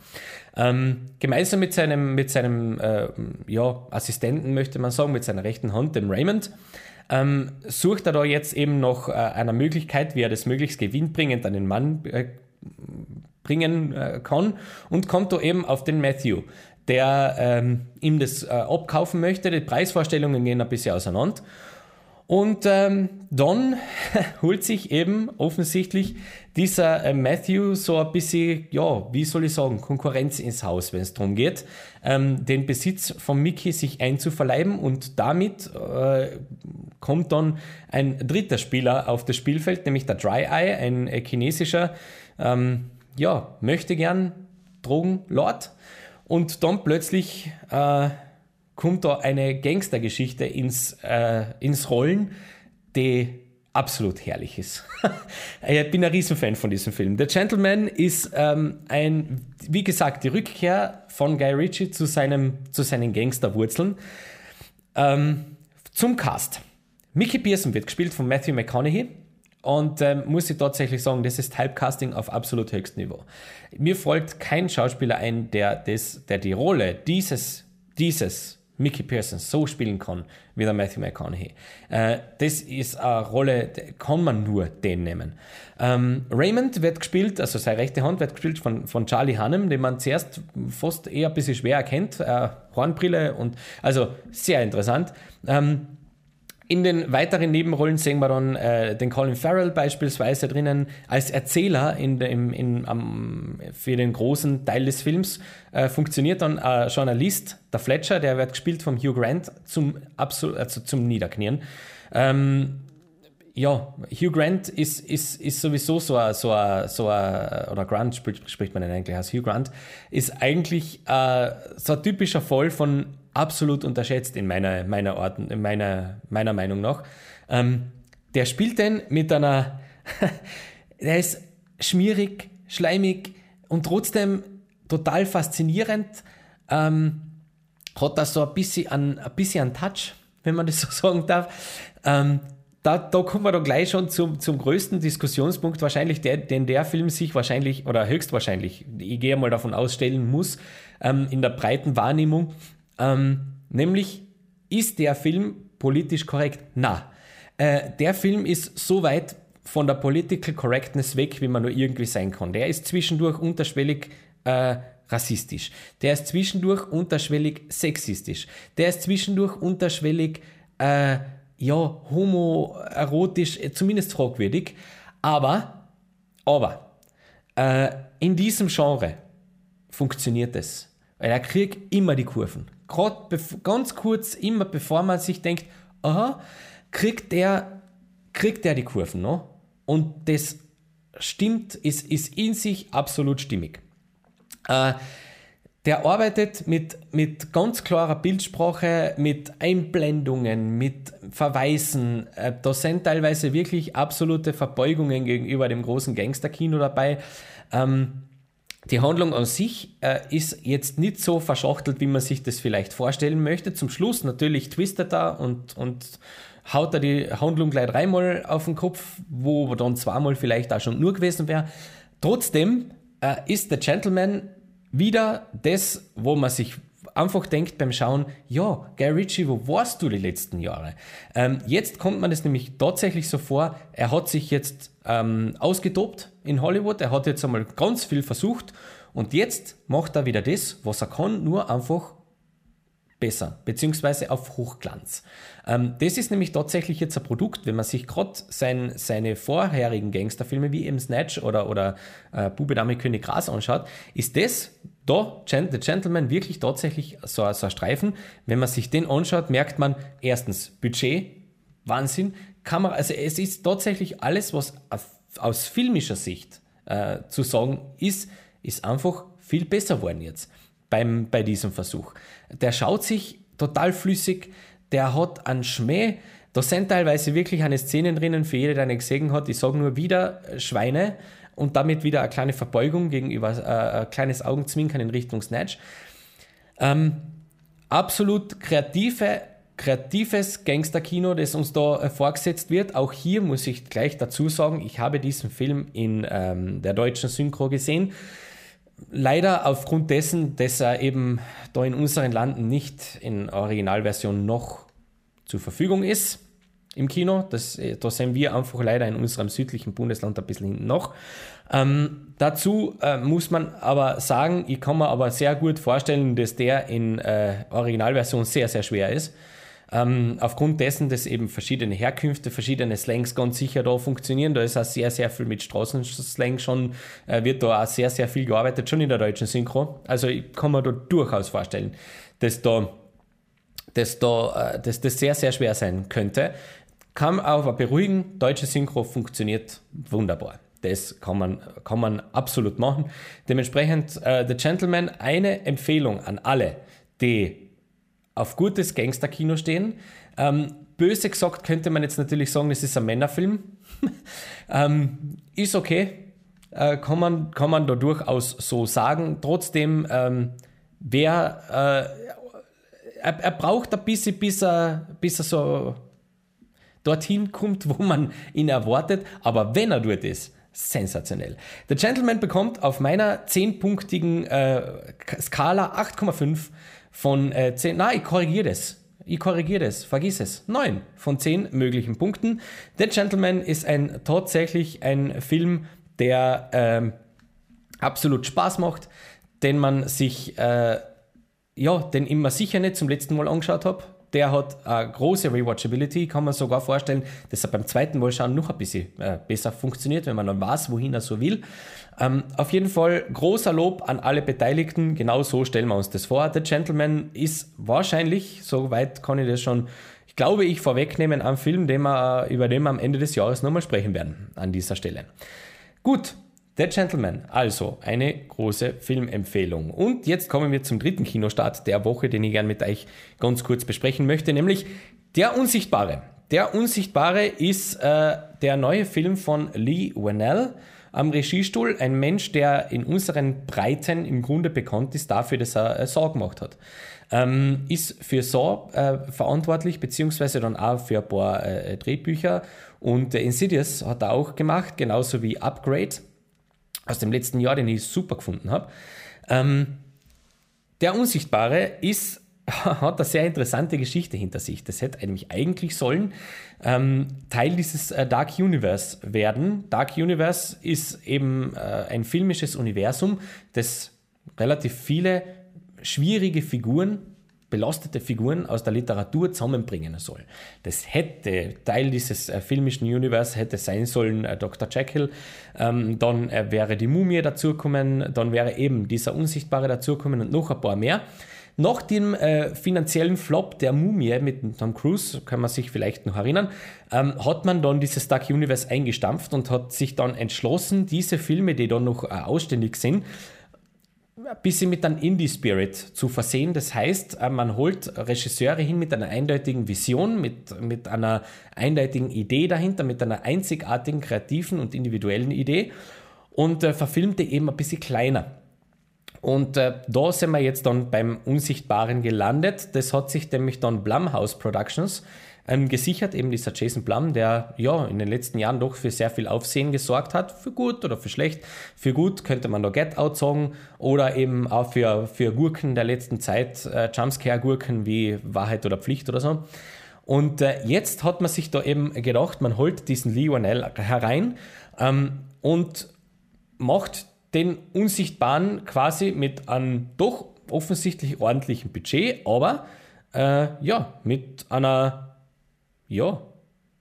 Ähm, gemeinsam mit seinem, mit seinem äh, ja, Assistenten, möchte man sagen, mit seiner rechten Hand, dem Raymond, ähm, sucht er da jetzt eben nach äh, einer Möglichkeit, wie er das möglichst gewinnbringend an den Mann äh, bringen äh, kann und kommt da eben auf den Matthew, der ähm, ihm das äh, abkaufen möchte. Die Preisvorstellungen gehen ein bisschen auseinander. Und ähm, dann holt sich eben offensichtlich dieser äh, Matthew so ein bisschen, ja, wie soll ich sagen, Konkurrenz ins Haus, wenn es darum geht, ähm, den Besitz von Mickey sich einzuverleiben und damit äh, kommt dann ein dritter Spieler auf das Spielfeld, nämlich der Dry Eye, ein äh, chinesischer, ähm, ja, möchte gern Drogenlord. Und dann plötzlich äh, kommt da eine Gangstergeschichte ins, äh, ins Rollen, die absolut herrlich ist. ich bin ein Riesenfan von diesem Film. The Gentleman ist ähm, ein, wie gesagt, die Rückkehr von Guy Ritchie zu, seinem, zu seinen Gangsterwurzeln. Ähm, zum Cast. Mickey Pearson wird gespielt von Matthew McConaughey. Und ähm, muss ich tatsächlich sagen, das ist Typecasting auf absolut höchstem Niveau. Mir folgt kein Schauspieler ein, der, das, der die Rolle dieses, dieses Mickey Pearson so spielen kann wie der Matthew McConaughey. Äh, das ist eine Rolle, kann man nur den nehmen. Ähm, Raymond wird gespielt, also seine rechte Hand wird gespielt von, von Charlie Hannem, den man zuerst fast eher ein bisschen schwer erkennt. Äh, Hornbrille und also sehr interessant. Ähm, in den weiteren Nebenrollen sehen wir dann äh, den Colin Farrell beispielsweise drinnen als Erzähler in, in, in, um, für den großen Teil des Films. Äh, funktioniert dann ein Journalist, der Fletcher, der wird gespielt vom Hugh Grant zum, Absol also zum Niederknien. Ähm, ja, Hugh Grant ist, ist, ist sowieso so ein, so ein, so ein oder Grant spricht, spricht man denn eigentlich als Hugh Grant, ist eigentlich äh, so ein typischer Fall von absolut unterschätzt in meiner, meiner, Art, in meiner, meiner Meinung nach. Ähm, der spielt den mit einer, der ist schmierig, schleimig und trotzdem total faszinierend. Ähm, hat da so ein bisschen an, ein bisschen an Touch, wenn man das so sagen darf. Ähm, da, da kommen wir dann gleich schon zum, zum größten Diskussionspunkt, wahrscheinlich der, den der Film sich wahrscheinlich oder höchstwahrscheinlich, ich gehe mal davon ausstellen muss, ähm, in der breiten Wahrnehmung, ähm, nämlich, ist der Film politisch korrekt? Na, äh, der Film ist so weit von der Political Correctness weg, wie man nur irgendwie sein kann. Der ist zwischendurch unterschwellig äh, rassistisch. Der ist zwischendurch unterschwellig sexistisch. Der ist zwischendurch unterschwellig, äh, ja, homoerotisch, äh, zumindest fragwürdig. Aber, aber, äh, in diesem Genre funktioniert es. Weil er kriegt immer die Kurven gerade ganz kurz, immer bevor man sich denkt, aha, kriegt der, kriegt der die Kurven noch? Und das stimmt, ist, ist in sich absolut stimmig. Äh, der arbeitet mit, mit ganz klarer Bildsprache, mit Einblendungen, mit Verweisen. Äh, da sind teilweise wirklich absolute Verbeugungen gegenüber dem großen Gangsterkino dabei. Ähm, die Handlung an sich äh, ist jetzt nicht so verschachtelt, wie man sich das vielleicht vorstellen möchte. Zum Schluss natürlich twistet er und, und haut er die Handlung gleich dreimal auf den Kopf, wo dann zweimal vielleicht auch schon nur gewesen wäre. Trotzdem äh, ist der Gentleman wieder das, wo man sich einfach denkt beim Schauen, ja, Guy Ritchie, wo warst du die letzten Jahre? Ähm, jetzt kommt man es nämlich tatsächlich so vor, er hat sich jetzt ähm, ausgetobt in Hollywood, er hat jetzt einmal ganz viel versucht und jetzt macht er wieder das, was er kann, nur einfach besser, beziehungsweise auf Hochglanz. Ähm, das ist nämlich tatsächlich jetzt ein Produkt, wenn man sich gerade sein, seine vorherigen Gangsterfilme wie eben Snatch oder, oder äh, Bube Dame König Gras anschaut, ist das da, The Gentleman, wirklich tatsächlich so, so ein Streifen. Wenn man sich den anschaut, merkt man erstens Budget, Wahnsinn, Kamera, also es ist tatsächlich alles, was aus filmischer Sicht äh, zu sagen ist, ist einfach viel besser worden jetzt beim, bei diesem Versuch. Der schaut sich total flüssig, der hat einen Schmäh, da sind teilweise wirklich eine Szenen drinnen, für jede, der nicht gesehen hat, ich sage nur wieder Schweine, und damit wieder eine kleine Verbeugung gegenüber, äh, ein kleines Augenzwinkern in Richtung Snatch. Ähm, absolut kreative, kreatives Gangsterkino, das uns da äh, vorgesetzt wird. Auch hier muss ich gleich dazu sagen, ich habe diesen Film in ähm, der deutschen Synchro gesehen. Leider aufgrund dessen, dass er eben da in unseren Landen nicht in Originalversion noch zur Verfügung ist im Kino. Das, äh, da sind wir einfach leider in unserem südlichen Bundesland ein bisschen hinten noch. Ähm, dazu äh, muss man aber sagen, ich kann mir aber sehr gut vorstellen, dass der in äh, Originalversion sehr, sehr schwer ist. Ähm, aufgrund dessen, dass eben verschiedene Herkünfte, verschiedene Slangs ganz sicher da funktionieren. Da ist auch sehr, sehr viel mit Straßenslang schon, äh, wird da auch sehr, sehr viel gearbeitet, schon in der deutschen Synchro. Also ich kann mir da durchaus vorstellen, dass da, dass da, äh, dass das sehr, sehr schwer sein könnte. Kann aber beruhigen, deutsche Synchro funktioniert wunderbar. Das kann man, kann man absolut machen. Dementsprechend, äh, The Gentleman, eine Empfehlung an alle, die auf gutes Gangsterkino stehen. Ähm, böse gesagt könnte man jetzt natürlich sagen, es ist ein Männerfilm. ähm, ist okay, äh, kann, man, kann man da durchaus so sagen. Trotzdem, ähm, wer, äh, er, er, braucht ein bisschen, bis er, bis er so dorthin kommt, wo man ihn erwartet. Aber wenn er dort ist, sensationell. The Gentleman bekommt auf meiner 10-punktigen äh, Skala 8,5 von äh, 10. Nein, ich korrigiere das. Ich korrigiere das, vergiss es. 9 von 10 möglichen Punkten. The Gentleman ist ein tatsächlich ein Film, der ähm, absolut Spaß macht, den man sich, äh, ja, den immer sicher nicht zum letzten Mal angeschaut habe der hat eine große Rewatchability. Kann man sogar vorstellen, dass er beim zweiten Mal schauen noch ein bisschen äh, besser funktioniert, wenn man dann weiß, wohin er so will. Ähm, auf jeden Fall großer Lob an alle Beteiligten. Genau so stellen wir uns das vor. The Gentleman ist wahrscheinlich, soweit kann ich das schon, ich glaube ich, vorwegnehmen, am Film, den wir, über den wir am Ende des Jahres nochmal sprechen werden an dieser Stelle. Gut, The Gentleman, also eine große Filmempfehlung. Und jetzt kommen wir zum dritten Kinostart der Woche, den ich gerne mit euch ganz kurz besprechen möchte, nämlich Der Unsichtbare. Der Unsichtbare ist äh, der neue Film von Lee Whannell am Regiestuhl. Ein Mensch, der in unseren Breiten im Grunde bekannt ist dafür, dass er äh, Saw gemacht hat. Ähm, ist für Saw äh, verantwortlich, beziehungsweise dann auch für ein paar äh, Drehbücher. Und äh, Insidious hat er auch gemacht, genauso wie Upgrade aus dem letzten Jahr, den ich super gefunden habe. Ähm, der Unsichtbare ist, hat eine sehr interessante Geschichte hinter sich. Das hätte nämlich eigentlich sollen ähm, Teil dieses äh, Dark Universe werden. Dark Universe ist eben äh, ein filmisches Universum, das relativ viele schwierige Figuren belastete Figuren aus der Literatur zusammenbringen soll. Das hätte Teil dieses äh, filmischen Universe hätte sein sollen äh, Dr. Jekyll, ähm, dann äh, wäre die Mumie dazukommen, dann wäre eben dieser Unsichtbare dazukommen und noch ein paar mehr. Nach dem äh, finanziellen Flop der Mumie mit Tom Cruise, kann man sich vielleicht noch erinnern, ähm, hat man dann dieses Dark Universe eingestampft und hat sich dann entschlossen, diese Filme, die dann noch äh, ausständig sind, ein bisschen mit einem Indie-Spirit zu versehen. Das heißt, äh, man holt Regisseure hin mit einer eindeutigen Vision, mit, mit einer eindeutigen Idee dahinter, mit einer einzigartigen, kreativen und individuellen Idee und äh, verfilmt die eben ein bisschen kleiner. Und äh, da sind wir jetzt dann beim Unsichtbaren gelandet. Das hat sich nämlich dann Blumhouse Productions ähm, gesichert, eben dieser Jason Blum, der ja in den letzten Jahren doch für sehr viel Aufsehen gesorgt hat, für gut oder für schlecht. Für gut könnte man da Get Out sagen oder eben auch für, für Gurken der letzten Zeit, äh, Jumpscare-Gurken wie Wahrheit oder Pflicht oder so. Und äh, jetzt hat man sich da eben gedacht, man holt diesen Lee Wanell herein ähm, und macht den Unsichtbaren quasi mit einem doch offensichtlich ordentlichen Budget, aber äh, ja, mit einer ja,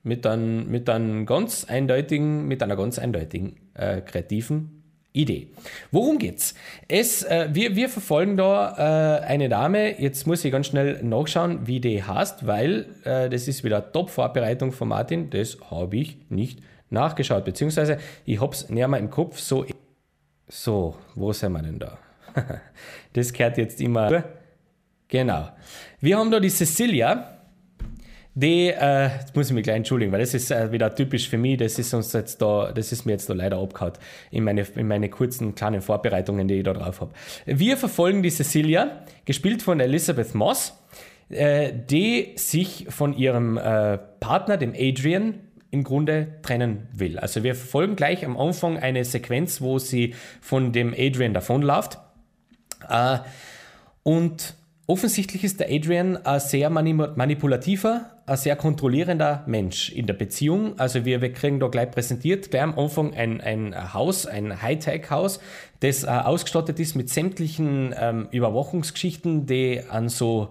mit, einem, mit, einem ganz eindeutigen, mit einer ganz eindeutigen äh, kreativen Idee. Worum geht's? Es, äh, wir, wir verfolgen da äh, eine Dame, jetzt muss ich ganz schnell nachschauen, wie die heißt, weil äh, das ist wieder Top-Vorbereitung von Martin, das habe ich nicht nachgeschaut, beziehungsweise ich habe es näher mal im Kopf, so, so, wo sind wir denn da? das gehört jetzt immer. Genau. Wir haben da die Cecilia, die, äh, jetzt muss ich mich gleich entschuldigen, weil das ist äh, wieder typisch für mich, das ist uns jetzt da, das ist mir jetzt da leider abgehauen in meine, in meine kurzen kleinen Vorbereitungen, die ich da drauf habe. Wir verfolgen die Cecilia, gespielt von Elizabeth Moss, äh, die sich von ihrem äh, Partner, dem Adrian, im Grunde trennen will. Also wir verfolgen gleich am Anfang eine Sequenz, wo sie von dem Adrian davonläuft. Äh, und Offensichtlich ist der Adrian ein sehr manipulativer, ein sehr kontrollierender Mensch in der Beziehung. Also wir, wir kriegen da gleich präsentiert, gleich am Anfang ein, ein Haus, ein Hightech-Haus, das äh, ausgestattet ist mit sämtlichen ähm, Überwachungsgeschichten, die an so,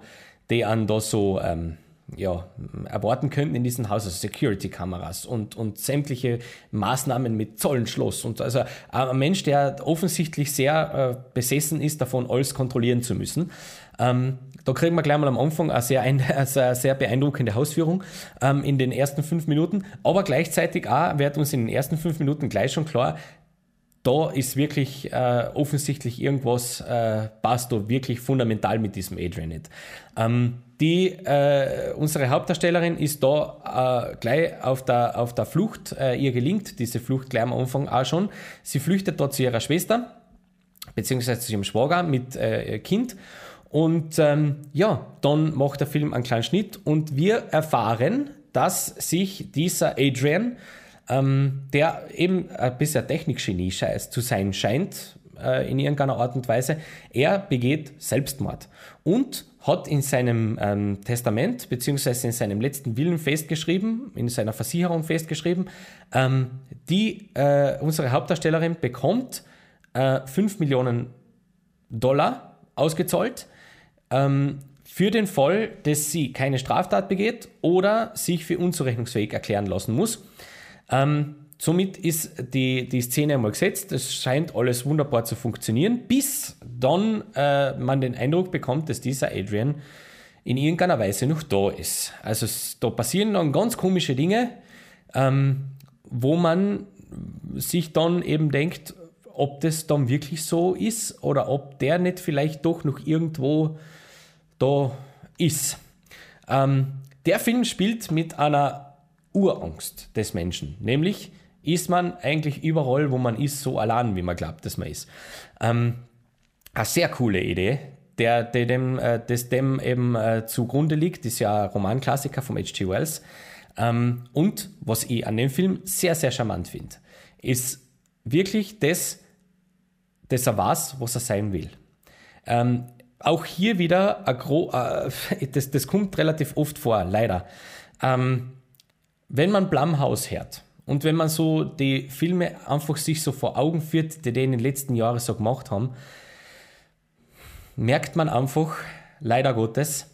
die an da so, ähm, ja, erwarten könnten in diesem Haus, also Security-Kameras und, und sämtliche Maßnahmen mit Zollenschloss. Und also ein Mensch, der offensichtlich sehr äh, besessen ist, davon alles kontrollieren zu müssen. Ähm, da kriegen wir gleich mal am Anfang eine sehr, ein, eine sehr beeindruckende Hausführung ähm, in den ersten fünf Minuten. Aber gleichzeitig auch wird uns in den ersten fünf Minuten gleich schon klar, da ist wirklich äh, offensichtlich irgendwas, äh, passt da wirklich fundamental mit diesem Adrian nicht. Ähm, die, äh, unsere Hauptdarstellerin ist da äh, gleich auf der, auf der Flucht. Äh, ihr gelingt diese Flucht gleich am Anfang auch schon. Sie flüchtet dort zu ihrer Schwester, beziehungsweise zu ihrem Schwager mit äh, Kind. Und ähm, ja, dann macht der Film einen kleinen Schnitt und wir erfahren, dass sich dieser Adrian, ähm, der eben ein bisschen Technikgenie zu sein scheint, äh, in irgendeiner Art und Weise, er begeht Selbstmord und hat in seinem ähm, Testament beziehungsweise in seinem letzten Willen festgeschrieben, in seiner Versicherung festgeschrieben, ähm, die äh, unsere Hauptdarstellerin bekommt äh, 5 Millionen Dollar ausgezahlt ähm, für den Fall, dass sie keine Straftat begeht oder sich für unzurechnungsfähig erklären lassen muss. Ähm, somit ist die, die Szene einmal gesetzt. Es scheint alles wunderbar zu funktionieren, bis dann äh, man den Eindruck bekommt, dass dieser Adrian in irgendeiner Weise noch da ist. Also da passieren dann ganz komische Dinge, ähm, wo man sich dann eben denkt, ob das dann wirklich so ist oder ob der nicht vielleicht doch noch irgendwo da ist. Ähm, der Film spielt mit einer Urangst des Menschen, nämlich ist man eigentlich überall, wo man ist, so allein, wie man glaubt, dass man ist. Ähm, eine sehr coole Idee, der, der dem, äh, das dem eben äh, zugrunde liegt, ist ja ein Romanklassiker von H.G. Wells. Ähm, und was ich an dem Film sehr, sehr charmant finde, ist wirklich das, dass er weiß, was er sein will. Ähm, auch hier wieder, äh, das, das kommt relativ oft vor, leider. Ähm, wenn man Blumhaus hört und wenn man so die Filme einfach sich so vor Augen führt, die die in den letzten Jahren so gemacht haben, merkt man einfach, leider Gottes,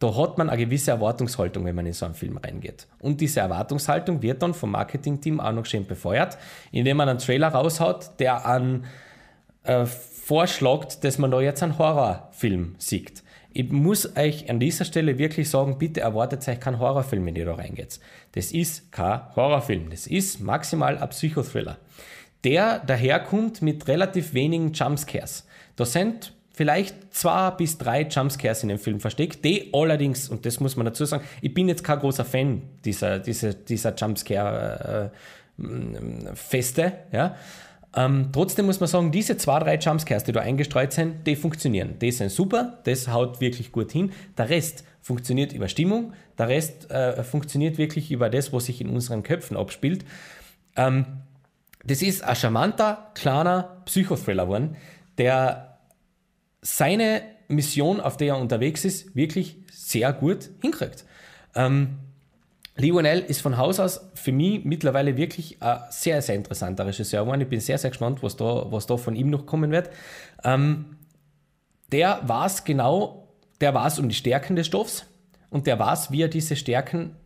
da hat man eine gewisse Erwartungshaltung, wenn man in so einen Film reingeht. Und diese Erwartungshaltung wird dann vom Marketingteam auch noch schön befeuert, indem man einen Trailer raushaut, der an äh, vorschlägt, dass man da jetzt einen Horrorfilm sieht. Ich muss euch an dieser Stelle wirklich sagen, bitte erwartet euch keinen Horrorfilm, wenn ihr da reingeht. Das ist kein Horrorfilm, das ist maximal ein Psychothriller, der daherkommt mit relativ wenigen Jumpscares. Da sind vielleicht zwei bis drei Jumpscares in dem Film versteckt, die allerdings, und das muss man dazu sagen, ich bin jetzt kein großer Fan dieser, dieser, dieser Jumpscare-Feste, äh, ja, ähm, trotzdem muss man sagen, diese zwei, drei Jumpscares, die da eingestreut sind, die funktionieren. Die sind super, das haut wirklich gut hin. Der Rest funktioniert über Stimmung, der Rest äh, funktioniert wirklich über das, was sich in unseren Köpfen abspielt. Ähm, das ist ein charmanter, kleiner Psychothriller geworden, der seine Mission, auf der er unterwegs ist, wirklich sehr gut hinkriegt. Ähm, Lionel ist von Haus aus für mich mittlerweile wirklich ein sehr, sehr interessanter Regisseur geworden. Ich bin sehr, sehr gespannt, was da, was da von ihm noch kommen wird. Ähm, der weiß genau, der weiß um die Stärken des Stoffs und der weiß, wie er diese Stärken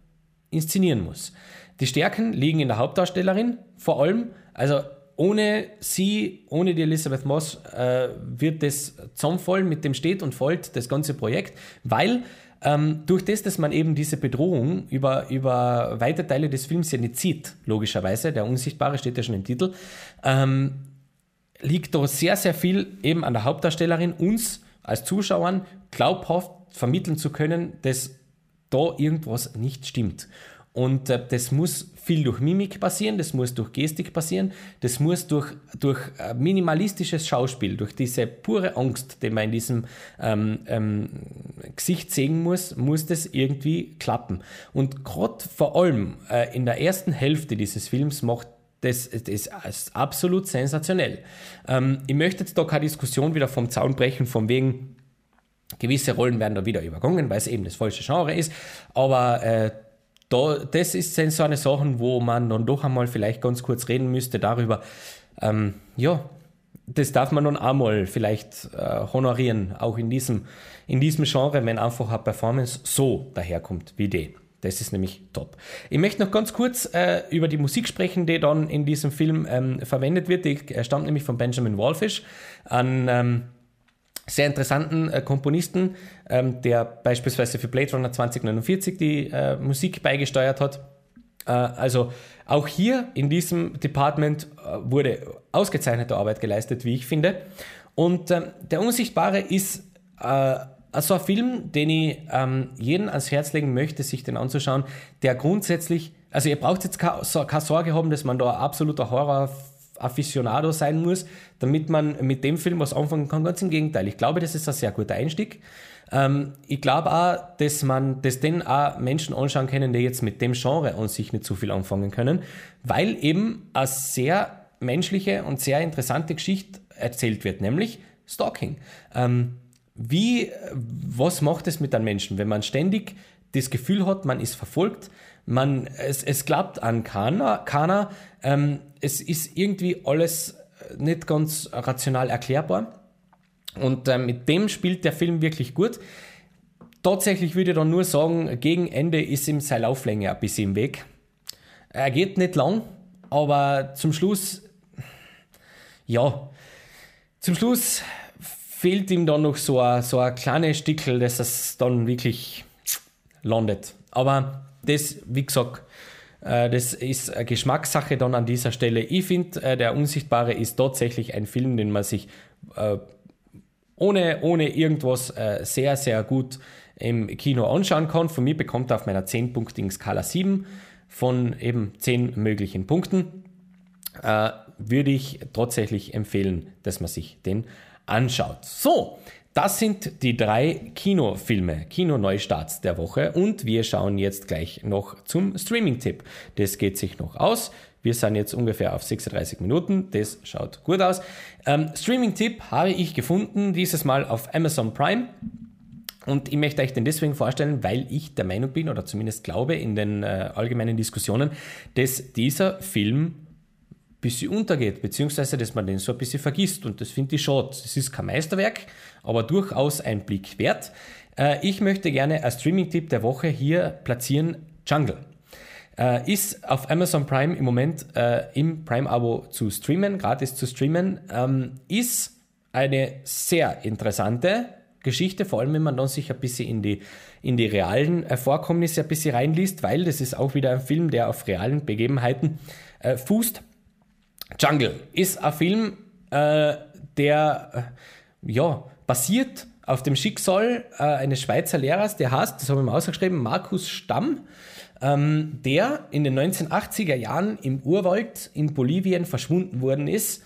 inszenieren muss. Die Stärken liegen in der Hauptdarstellerin vor allem. Also ohne sie, ohne die Elizabeth Moss, äh, wird das zusammenfallen mit dem steht und folgt das ganze Projekt, weil ähm, durch das, dass man eben diese Bedrohung über, über weite Teile des Films ja nicht sieht, logischerweise, der Unsichtbare steht ja schon im Titel, ähm, liegt da sehr, sehr viel eben an der Hauptdarstellerin, uns als Zuschauern glaubhaft vermitteln zu können, dass da irgendwas nicht stimmt. Und äh, das muss viel durch Mimik passieren, das muss durch Gestik passieren, das muss durch, durch äh, minimalistisches Schauspiel, durch diese pure Angst, die man in diesem ähm, ähm, Gesicht sehen muss, muss das irgendwie klappen. Und gerade vor allem äh, in der ersten Hälfte dieses Films macht das, das ist absolut sensationell. Ähm, ich möchte jetzt da keine Diskussion wieder vom Zaun brechen, von wegen, gewisse Rollen werden da wieder übergangen, weil es eben das falsche Genre ist. Aber äh, da, das ist, sind so eine Sachen, wo man dann doch einmal vielleicht ganz kurz reden müsste darüber, ähm, ja, das darf man nun einmal vielleicht äh, honorieren, auch in diesem, in diesem Genre, wenn einfach eine Performance so daherkommt wie die. Das ist nämlich top. Ich möchte noch ganz kurz äh, über die Musik sprechen, die dann in diesem Film ähm, verwendet wird. Die stammt nämlich von Benjamin Wallfish, einem ähm, sehr interessanten äh, Komponisten, ähm, der beispielsweise für Blade Runner 2049 die äh, Musik beigesteuert hat. Äh, also auch hier in diesem Department äh, wurde ausgezeichnete Arbeit geleistet, wie ich finde. Und ähm, der Unsichtbare ist äh, so ein Film, den ich ähm, jedem ans Herz legen möchte, sich den anzuschauen, der grundsätzlich, also ihr braucht jetzt keine, Sorge haben, dass man da absoluter Horror Aficionado sein muss, damit man mit dem Film was anfangen kann. Ganz im Gegenteil. Ich glaube, das ist ein sehr guter Einstieg. Ähm, ich glaube auch, dass man das den auch Menschen anschauen können, die jetzt mit dem Genre an sich nicht so viel anfangen können, weil eben eine sehr menschliche und sehr interessante Geschichte erzählt wird, nämlich Stalking. Ähm, wie, was macht es mit einem Menschen, wenn man ständig das Gefühl hat, man ist verfolgt, man, es, es glaubt an keiner, keiner ähm, es ist irgendwie alles nicht ganz rational erklärbar. Und äh, mit dem spielt der Film wirklich gut. Tatsächlich würde ich dann nur sagen, gegen Ende ist ihm seine Lauflänge ein bisschen im Weg. Er geht nicht lang, aber zum Schluss, ja, zum Schluss fehlt ihm dann noch so ein, so ein kleines Stickel, dass es dann wirklich landet. Aber das, wie gesagt, äh, das ist Geschmackssache dann an dieser Stelle. Ich finde, äh, Der Unsichtbare ist tatsächlich ein Film, den man sich äh, ohne, ohne irgendwas sehr, sehr gut im Kino anschauen kann. Von mir bekommt er auf meiner 10-punktigen Skala 7 von eben 10 möglichen Punkten. würde ich tatsächlich empfehlen, dass man sich den anschaut. So, das sind die drei Kinofilme, Kinoneustarts der Woche und wir schauen jetzt gleich noch zum Streaming-Tipp. Das geht sich noch aus. Wir sind jetzt ungefähr auf 36 Minuten. Das schaut gut aus. Ähm, Streaming-Tipp habe ich gefunden, dieses Mal auf Amazon Prime. Und ich möchte euch den deswegen vorstellen, weil ich der Meinung bin oder zumindest glaube in den äh, allgemeinen Diskussionen, dass dieser Film bisschen untergeht, beziehungsweise dass man den so ein bisschen vergisst. Und das finde ich schade. Es ist kein Meisterwerk, aber durchaus ein Blick wert. Äh, ich möchte gerne als Streaming-Tipp der Woche hier platzieren Jungle. Äh, ist auf Amazon Prime im Moment äh, im Prime-Abo zu streamen, gratis zu streamen. Ähm, ist eine sehr interessante Geschichte, vor allem wenn man dann sich ein bisschen in die, in die realen Vorkommnisse ein bisschen reinliest, weil das ist auch wieder ein Film, der auf realen Begebenheiten äh, fußt. Jungle ist ein Film, äh, der äh, ja, basiert auf dem Schicksal äh, eines Schweizer Lehrers, der heißt, das habe ich mal ausgeschrieben, Markus Stamm, ähm, der in den 1980er Jahren im Urwald in Bolivien verschwunden worden ist,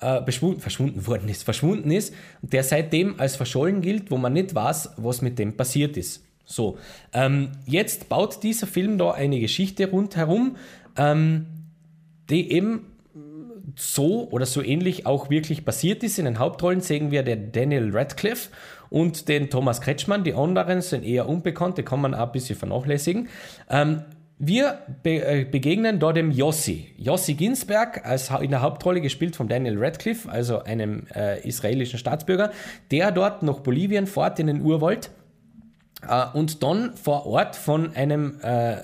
äh, verschwunden worden ist, verschwunden ist der seitdem als verschollen gilt, wo man nicht weiß, was mit dem passiert ist. So, ähm, jetzt baut dieser Film da eine Geschichte rundherum, ähm, die eben so oder so ähnlich auch wirklich passiert ist. In den Hauptrollen sehen wir den Daniel Radcliffe und den Thomas Kretschmann. Die anderen sind eher unbekannt, die kann man auch ein bisschen vernachlässigen. Ähm, wir be äh, begegnen dort dem Yossi. Yossi Ginsberg, als in der Hauptrolle gespielt von Daniel Radcliffe, also einem äh, israelischen Staatsbürger, der dort nach Bolivien fährt in den Urwald und dann vor Ort von einem, äh,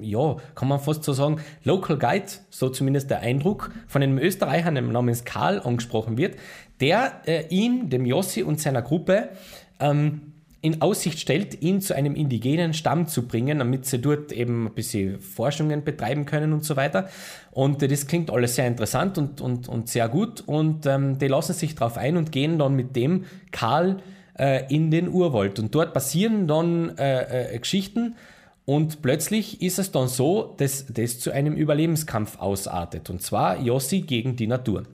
ja, kann man fast so sagen, Local Guide, so zumindest der Eindruck, von einem Österreicher namens Karl angesprochen wird, der äh, ihn, dem Jossi und seiner Gruppe ähm, in Aussicht stellt, ihn zu einem indigenen Stamm zu bringen, damit sie dort eben ein bisschen Forschungen betreiben können und so weiter. Und äh, das klingt alles sehr interessant und, und, und sehr gut. Und ähm, die lassen sich darauf ein und gehen dann mit dem Karl äh, in den Urwald. Und dort passieren dann äh, äh, Geschichten und plötzlich ist es dann so, dass das zu einem Überlebenskampf ausartet. Und zwar Yossi gegen die Natur.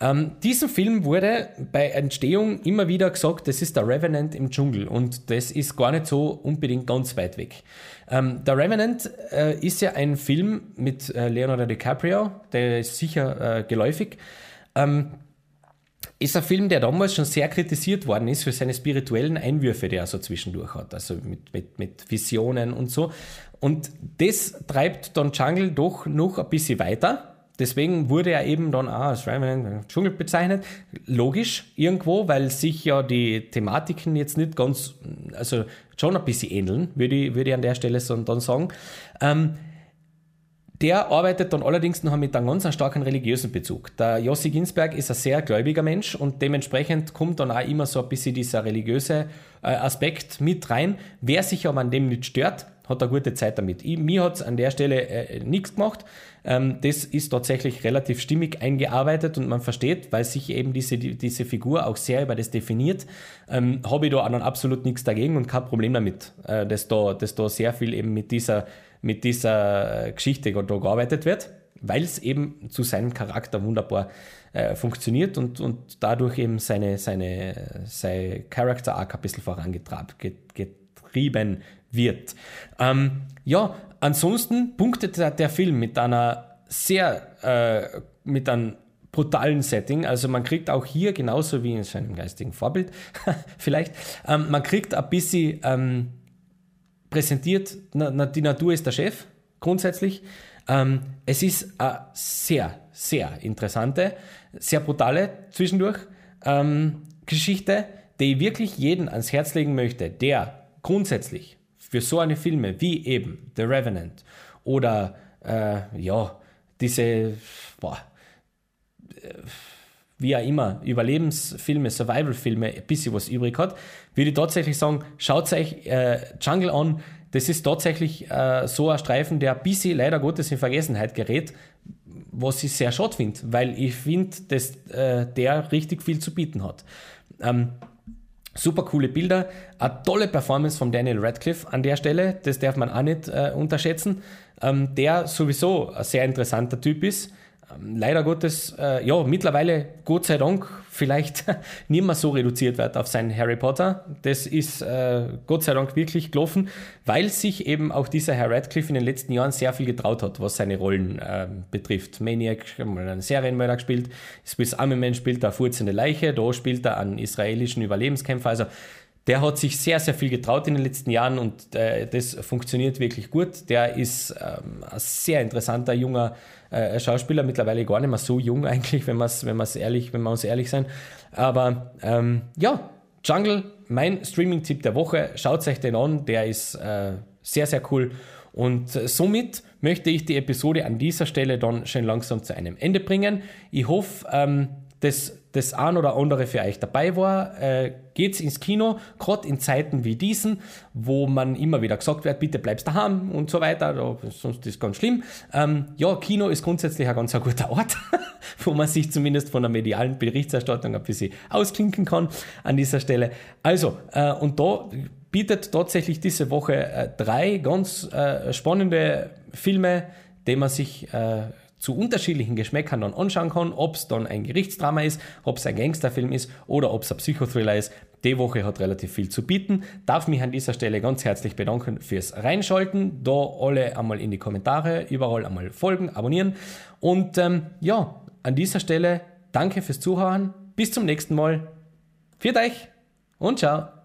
Ähm, diesem Film wurde bei Entstehung immer wieder gesagt, das ist der Revenant im Dschungel und das ist gar nicht so unbedingt ganz weit weg. Ähm, der Revenant äh, ist ja ein Film mit äh, Leonardo DiCaprio, der ist sicher äh, geläufig. Ähm, ist ein Film, der damals schon sehr kritisiert worden ist für seine spirituellen Einwürfe, die er so zwischendurch hat, also mit, mit, mit Visionen und so. Und das treibt Don Jungle doch noch ein bisschen weiter. Deswegen wurde er eben dann auch als Revenant Dschungel bezeichnet. Logisch irgendwo, weil sich ja die Thematiken jetzt nicht ganz, also schon ein bisschen ähneln, würde ich, würde ich an der Stelle so dann sagen. Ähm, der arbeitet dann allerdings noch mit einem ganz starken religiösen Bezug. Der Jossi Ginsberg ist ein sehr gläubiger Mensch und dementsprechend kommt dann auch immer so ein bisschen dieser religiöse äh, Aspekt mit rein. Wer sich aber an dem nicht stört, hat eine gute Zeit damit. Ich, mir hat es an der Stelle äh, nichts gemacht. Ähm, das ist tatsächlich relativ stimmig eingearbeitet und man versteht, weil sich eben diese, die, diese Figur auch sehr über das definiert, ähm, habe ich da dann absolut nichts dagegen und kein Problem damit, äh, dass, da, dass da sehr viel eben mit dieser mit dieser Geschichte da gearbeitet wird, weil es eben zu seinem Charakter wunderbar äh, funktioniert und, und dadurch eben seine, seine, sein Character Arc ein bisschen vorangetrieben wird. Ähm, ja, ansonsten punktet der, der, Film mit einer sehr, äh, mit einem brutalen Setting. Also man kriegt auch hier, genauso wie in seinem geistigen Vorbild vielleicht, ähm, man kriegt ein bisschen ähm, präsentiert, na, na, die Natur ist der Chef, grundsätzlich. Ähm, es ist eine sehr, sehr interessante, sehr brutale zwischendurch ähm, Geschichte, die ich wirklich jeden ans Herz legen möchte, der grundsätzlich für so eine Filme wie eben The Revenant oder äh, ja, diese, boah, äh, wie auch immer, Überlebensfilme, Survival-Filme ein bisschen was übrig hat, würde ich tatsächlich sagen, schaut euch äh, Jungle an. Das ist tatsächlich äh, so ein Streifen, der ein bisschen leider Gottes in Vergessenheit gerät, was ich sehr schade finde, weil ich finde, dass äh, der richtig viel zu bieten hat. Ähm, super coole Bilder, eine tolle Performance von Daniel Radcliffe an der Stelle, das darf man auch nicht äh, unterschätzen, ähm, der sowieso ein sehr interessanter Typ ist leider Gottes, äh, ja, mittlerweile, Gott sei Dank, vielleicht nicht mehr so reduziert wird auf seinen Harry Potter. Das ist äh, Gott sei Dank wirklich gelaufen, weil sich eben auch dieser Herr Radcliffe in den letzten Jahren sehr viel getraut hat, was seine Rollen äh, betrifft. Maniac, mal einen Serienmörder gespielt, Swiss Army Man spielt da furzende Leiche, da spielt er einen israelischen Überlebenskämpfer. Also der hat sich sehr, sehr viel getraut in den letzten Jahren und äh, das funktioniert wirklich gut. Der ist ähm, ein sehr interessanter junger äh, Schauspieler, mittlerweile gar nicht mehr so jung eigentlich, wenn, man's, wenn, man's ehrlich, wenn wir uns ehrlich sein. Aber ähm, ja, Jungle, mein Streaming-Tipp der Woche, schaut euch den an, der ist äh, sehr, sehr cool. Und äh, somit möchte ich die Episode an dieser Stelle dann schon langsam zu einem Ende bringen. Ich hoffe, ähm, dass das ein oder andere für euch dabei war, äh, geht's ins Kino, gerade in Zeiten wie diesen, wo man immer wieder gesagt wird, bitte bleibst daheim und so weiter, sonst ist es ganz schlimm. Ähm, ja, Kino ist grundsätzlich ein ganz ein guter Ort, wo man sich zumindest von der medialen Berichterstattung ein bisschen ausklinken kann an dieser Stelle. Also, äh, und da bietet tatsächlich diese Woche äh, drei ganz äh, spannende Filme, die man sich äh, zu unterschiedlichen Geschmäckern dann anschauen kann, ob es dann ein Gerichtsdrama ist, ob es ein Gangsterfilm ist oder ob es ein Psychothriller ist. Die Woche hat relativ viel zu bieten. Darf mich an dieser Stelle ganz herzlich bedanken fürs Reinschalten. Da alle einmal in die Kommentare, überall einmal folgen, abonnieren. Und ähm, ja, an dieser Stelle danke fürs Zuhören. Bis zum nächsten Mal. Viert euch und ciao.